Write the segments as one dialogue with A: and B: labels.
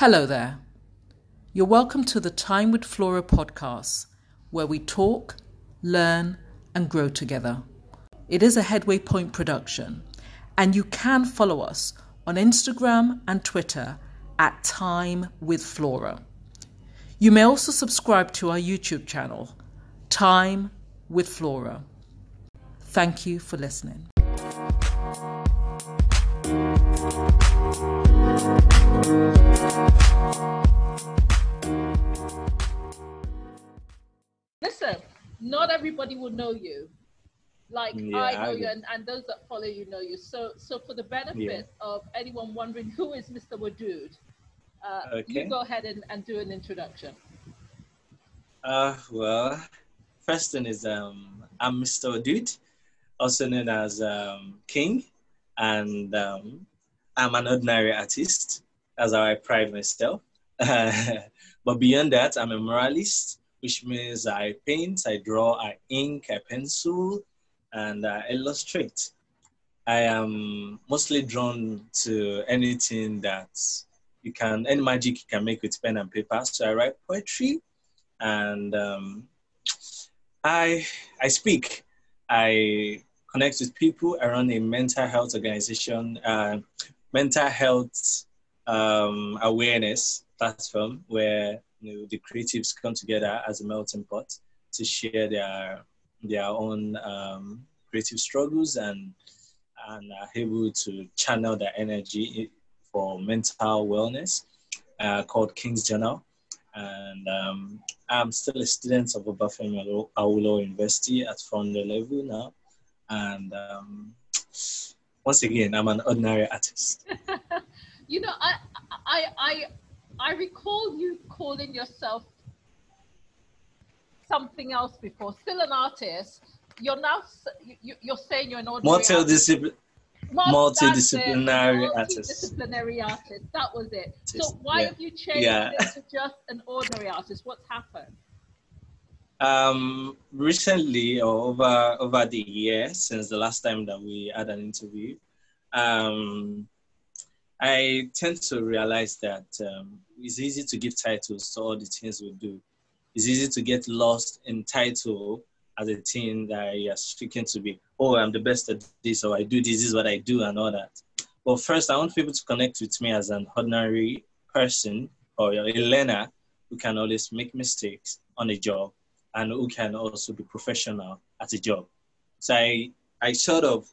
A: Hello there. You're welcome to the Time with Flora podcast, where we talk, learn, and grow together. It is a Headway Point production, and you can follow us on Instagram and Twitter at Time with Flora. You may also subscribe to our YouTube channel, Time with Flora. Thank you for listening. Listen, not everybody will know you. Like
B: Yeah,
A: I know
B: I
A: you, and, and those that follow you know you. So, so for the benefit
B: Yeah.
A: of anyone wondering who is Mr. Wadood, uh, you go ahead and, and do an introduction.
B: Uh, well, first thing is um, I'm Mr. Odud, also known as um, King, and um, I'm an ordinary artist. That's how I pride myself. but beyond that, I'm a muralist, which means I paint, I draw, I ink, I pencil, and I illustrate. I am mostly drawn to anything that you can, any magic you can make with pen and paper. So I write poetry, and um, I I speak. I connect with people. around a mental health organization, uh, mental health um, awareness platform where you know, the creatives come together as a melting pot to share their their own um, creative struggles and and are able to channel their energy for mental wellness. Uh, called King's Journal and um, I'm still a student of Obafemi Awolowo University at founder level now. And um, once again, I'm an ordinary artist.
A: You know, I, I, I, I recall you calling yourself something else before. Still an artist. You're now you, you're saying you're an ordinary artist.
B: Multidisciplinary.
A: Multi- that's it,
B: multidisciplinary artist.
A: Multidisciplinary artist. That was it. So why
B: yeah.
A: have you changed
B: Yeah.
A: it to just an ordinary artist? What's happened?
B: Um, recently, or over over the year since the last time that we had an interview, um, I tend to realize that um, it's easy to give titles to all the things we do. It's easy to get lost in title as a thing that you're speaking to be. Oh, I'm the best at this, or I do this, this is what I do, and all that. But first, I want people to connect with me as an ordinary person or a learner who can always make mistakes on a job and who can also be professional at a job. So I, I sort of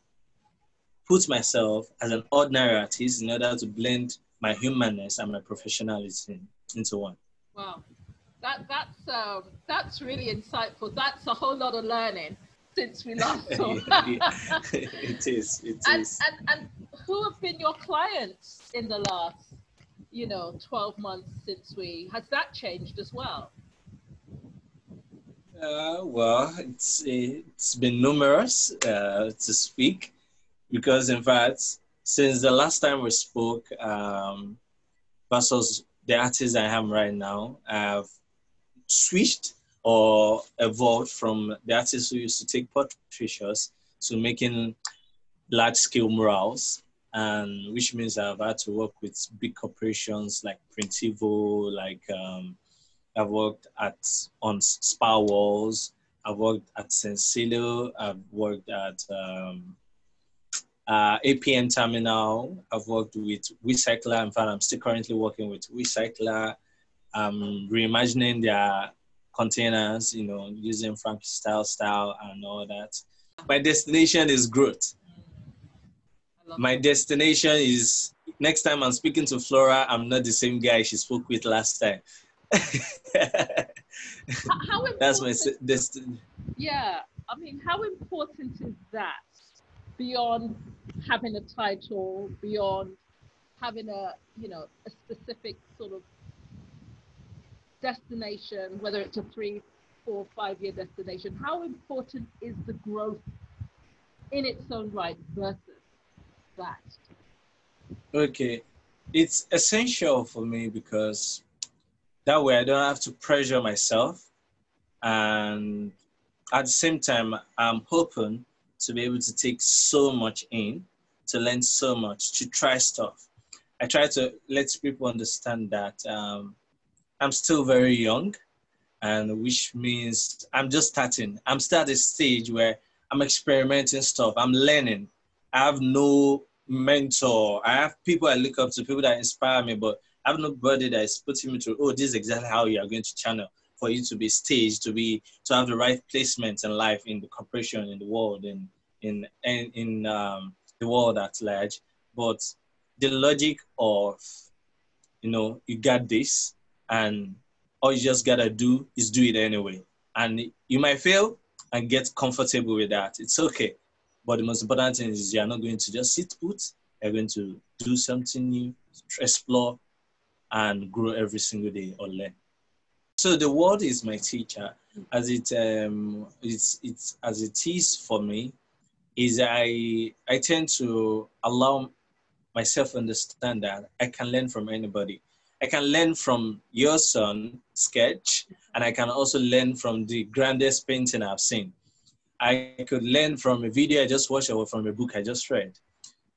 B: put myself as an ordinary artist in order to blend my humanness and my professionalism into one.
A: Wow, that that's um, that's really insightful. That's a whole lot of learning since we last saw.
B: it is. It
A: and,
B: is.
A: and and who have been your clients in the last, you know, twelve months since we has that changed as well?
B: Uh, well, it's it's been numerous uh, to speak because, in fact, since the last time we spoke, um, versus the artist I am right now, I've switched or evolved from the artist who used to take portrait shots to making large-scale murals, and which means I've had to work with big corporations like Printivo, like. Um, I've worked at on Spa Walls. I've worked at Sensilo. I've worked at um, uh, APM Terminal. I've worked with Recycler. In fact, I'm still currently working with Recycler. I'm reimagining their containers, you know, using Frankie style style and all that. My destination is growth. My destination is next time I'm speaking to Flora, I'm not the same guy she spoke with last time.
A: How, how important?
B: That's my s- destiny.
A: Yeah, I mean, how important is that beyond having a title, beyond having a, you know, a specific sort of destination, whether it's a three, four, five year destination? How important is the growth in its own right versus that?
B: Okay, it's essential for me because that way I don't have to pressure myself, and at the same time, I'm hoping to be able to take so much in, to learn so much, to try stuff. I try to let people understand that um, I'm still very young, and which means I'm just starting. I'm still at a stage where I'm experimenting stuff. I'm learning. I have no mentor. I have people I look up to, people that inspire me, but have nobody that is putting me through, oh, this is exactly how you are going to channel for you to be staged, to be to have the right placement in life, in the corporation, in the world, in in in, um, the world at large. But the logic of, you know, you got this, and all you just gotta do is do it anyway. And you might fail and get comfortable with that. It's okay. But the most important thing is you're not going to just sit put. You're going to do something new, explore, and grow every single day or learn. So the world is my teacher, as it um, it's it's as it is for me. Is I I tend to allow myself understand that I can learn from anybody. I can learn from your son sketch, and I can also learn from the grandest painting I've seen. I could learn from a video I just watched or from a book I just read.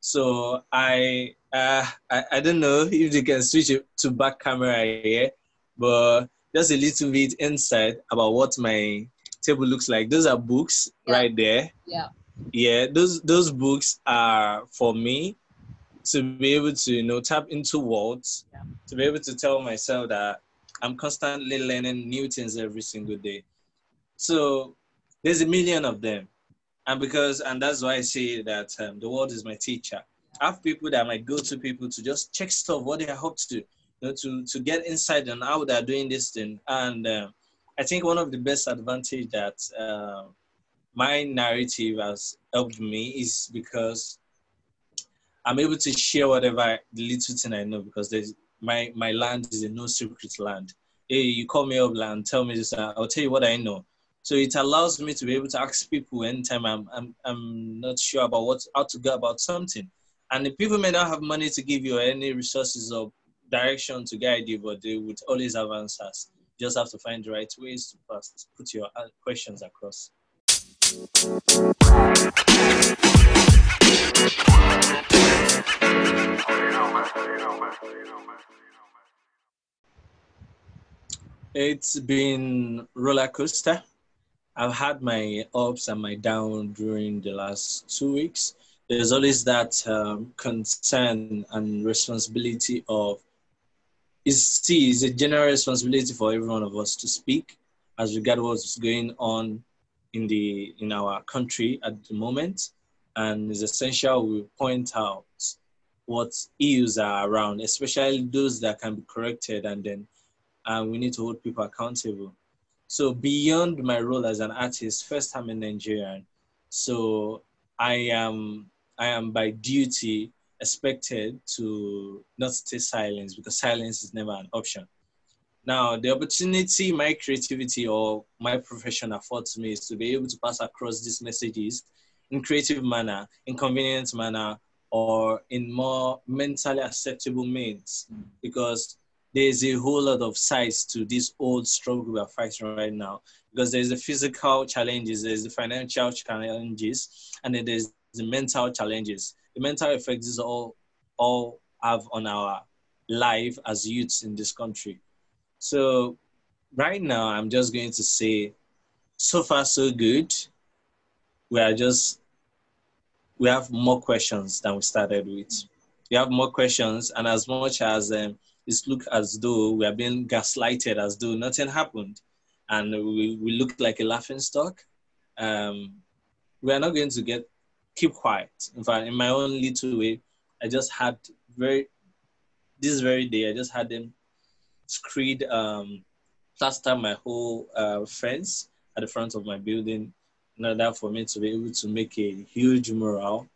B: So I, uh, I, I don't know if you can switch it to back camera here, but just a little bit insight about what my table looks like. Those are books yeah. right there.
A: Yeah.
B: Yeah, those those books are for me to be able to you know tap into words, yeah. to be able to tell myself that I'm constantly learning new things every single day. So there's a million of them. And because, and that's why I say that um, the world is my teacher. I have people that might go to people to just check stuff, what they are up to, you know, to, to get insight on how they're doing this thing. And uh, I think one of the best advantage that uh, my narrative has helped me is because I'm able to share whatever the little thing I know because there's my my land is a no secret land. Hey, you call me up and tell me this, I'll tell you what I know. So it allows me to be able to ask people anytime I'm, I'm, I'm not sure about what, how to go about something. And the people may not have money to give you any resources or direction to guide you, but they would always have answers. You just have to find the right ways to put your uh, questions across. It's been roller coaster. I've had my ups and my down during the last two weeks. There's always that um, concern and responsibility of is see is a general responsibility for every one of us to speak as regard what's going on in the in our country at the moment, and it's essential we point out what issues are around, especially those that can be corrected, and then uh, we need to hold people accountable. So beyond my role as an artist, first I'm a Nigerian, so I am I am by duty expected to not stay silent because silence is never an option. Now, the opportunity my creativity or my profession affords me is to be able to pass across these messages in creative manner, in convenient manner, or in more mentally acceptable means, mm. because there's a whole lot of sides to this old struggle we are fighting right now because there's the physical challenges, there's the financial challenges, and then there's the mental challenges. The mental effects is all all have on our life as youths in this country. So right now I'm just going to say so far so good. We are just we have more questions than we started with. We have more questions, and as much as um, it look as though we are being gaslighted, as though nothing happened, and we, we look like a laughing stock. Um, we are not going to get keep quiet. In fact, in my own little way, I just had very this very day, I just had them screed um, plaster my whole uh, fence at the front of my building in order for me to be able to make a huge mural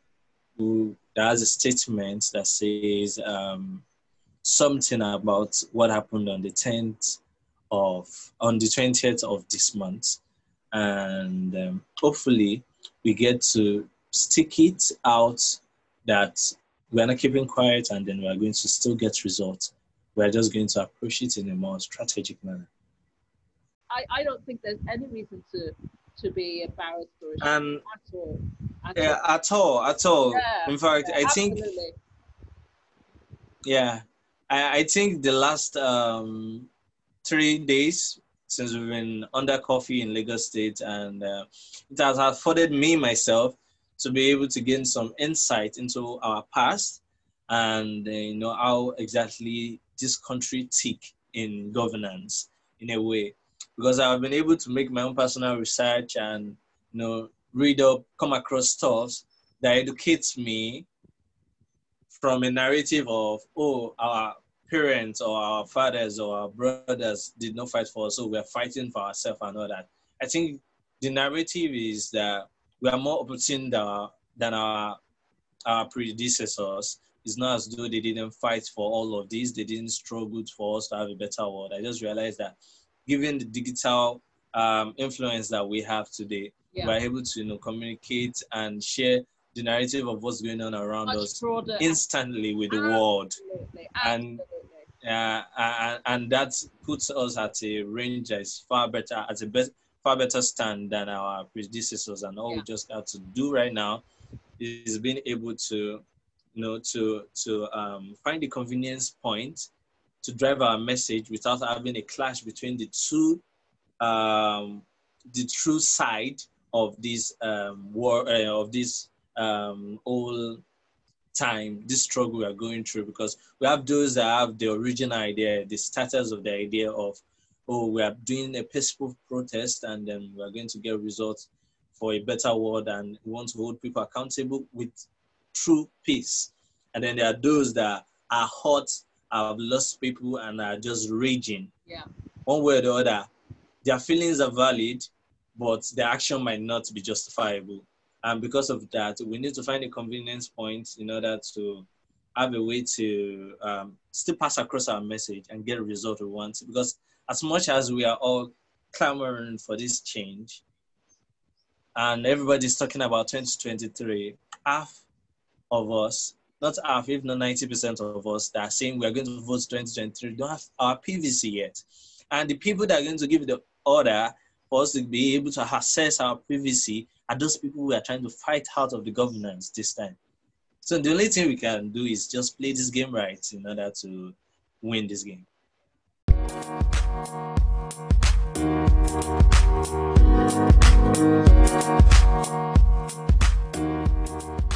B: that has a statement that says um, something about what happened on the 10th of on the 20th of this month. And um, hopefully we get to stick it out that we're not keeping quiet and then we're going to still get results. We're just going to approach it in a more strategic manner.
A: I, I don't think there's any reason to to be embarrassed or
B: um, at all. At yeah all. at all at all. Yeah, in fact yeah, i think Yeah, I, I think the last um, three days since we've been under coffee in Lagos State, and uh, it has afforded me myself to be able to gain some insight into our past and uh, you know how exactly this country tick in governance in a way. Because I've been able to make my own personal research and you know read up, come across stuff that educates me from a narrative of oh our parents or our fathers or our brothers did not fight for us, so we're fighting for ourselves and all that. I think the narrative is that we are more opportune than, than our our predecessors. It's not as though they didn't fight for all of this, they didn't struggle for us to have a better world. I just realized that given the digital um, influence that we have today, yeah. we're able to you know communicate and share the narrative of what's going on around Much us broader. instantly with the world. And uh, and, and that puts us at a range that is far better, at a be- far better stand than our predecessors. And all yeah. we just have to do right now is being able to, you know, to to um, find the convenience point to drive our message without having a clash between the two, um, the true side of this um, war uh, of this um, whole time, this struggle we are going through, because we have those that have the original idea, the starters of the idea of, oh, we are doing a peaceful protest and then we are going to get results for a better world and we want to hold people accountable with true peace. And then there are those that are hot, have lost people and are just raging.
A: Yeah.
B: One way or the other, their feelings are valid, but their action might not be justifiable. And because of that, we need to find a convenience point in order to have a way to um, still pass across our message and get a result we want. Because as much as we are all clamoring for this change, and everybody's talking about 2023, half of us, not half, if not 90% of us that are saying we are going to vote 2023 don't have our PVC yet. And the people that are going to give the order us to be able to assess our privacy at those people we are trying to fight out of the governance this time. So the only thing we can do is just play this game right in order to win this game. Thank you.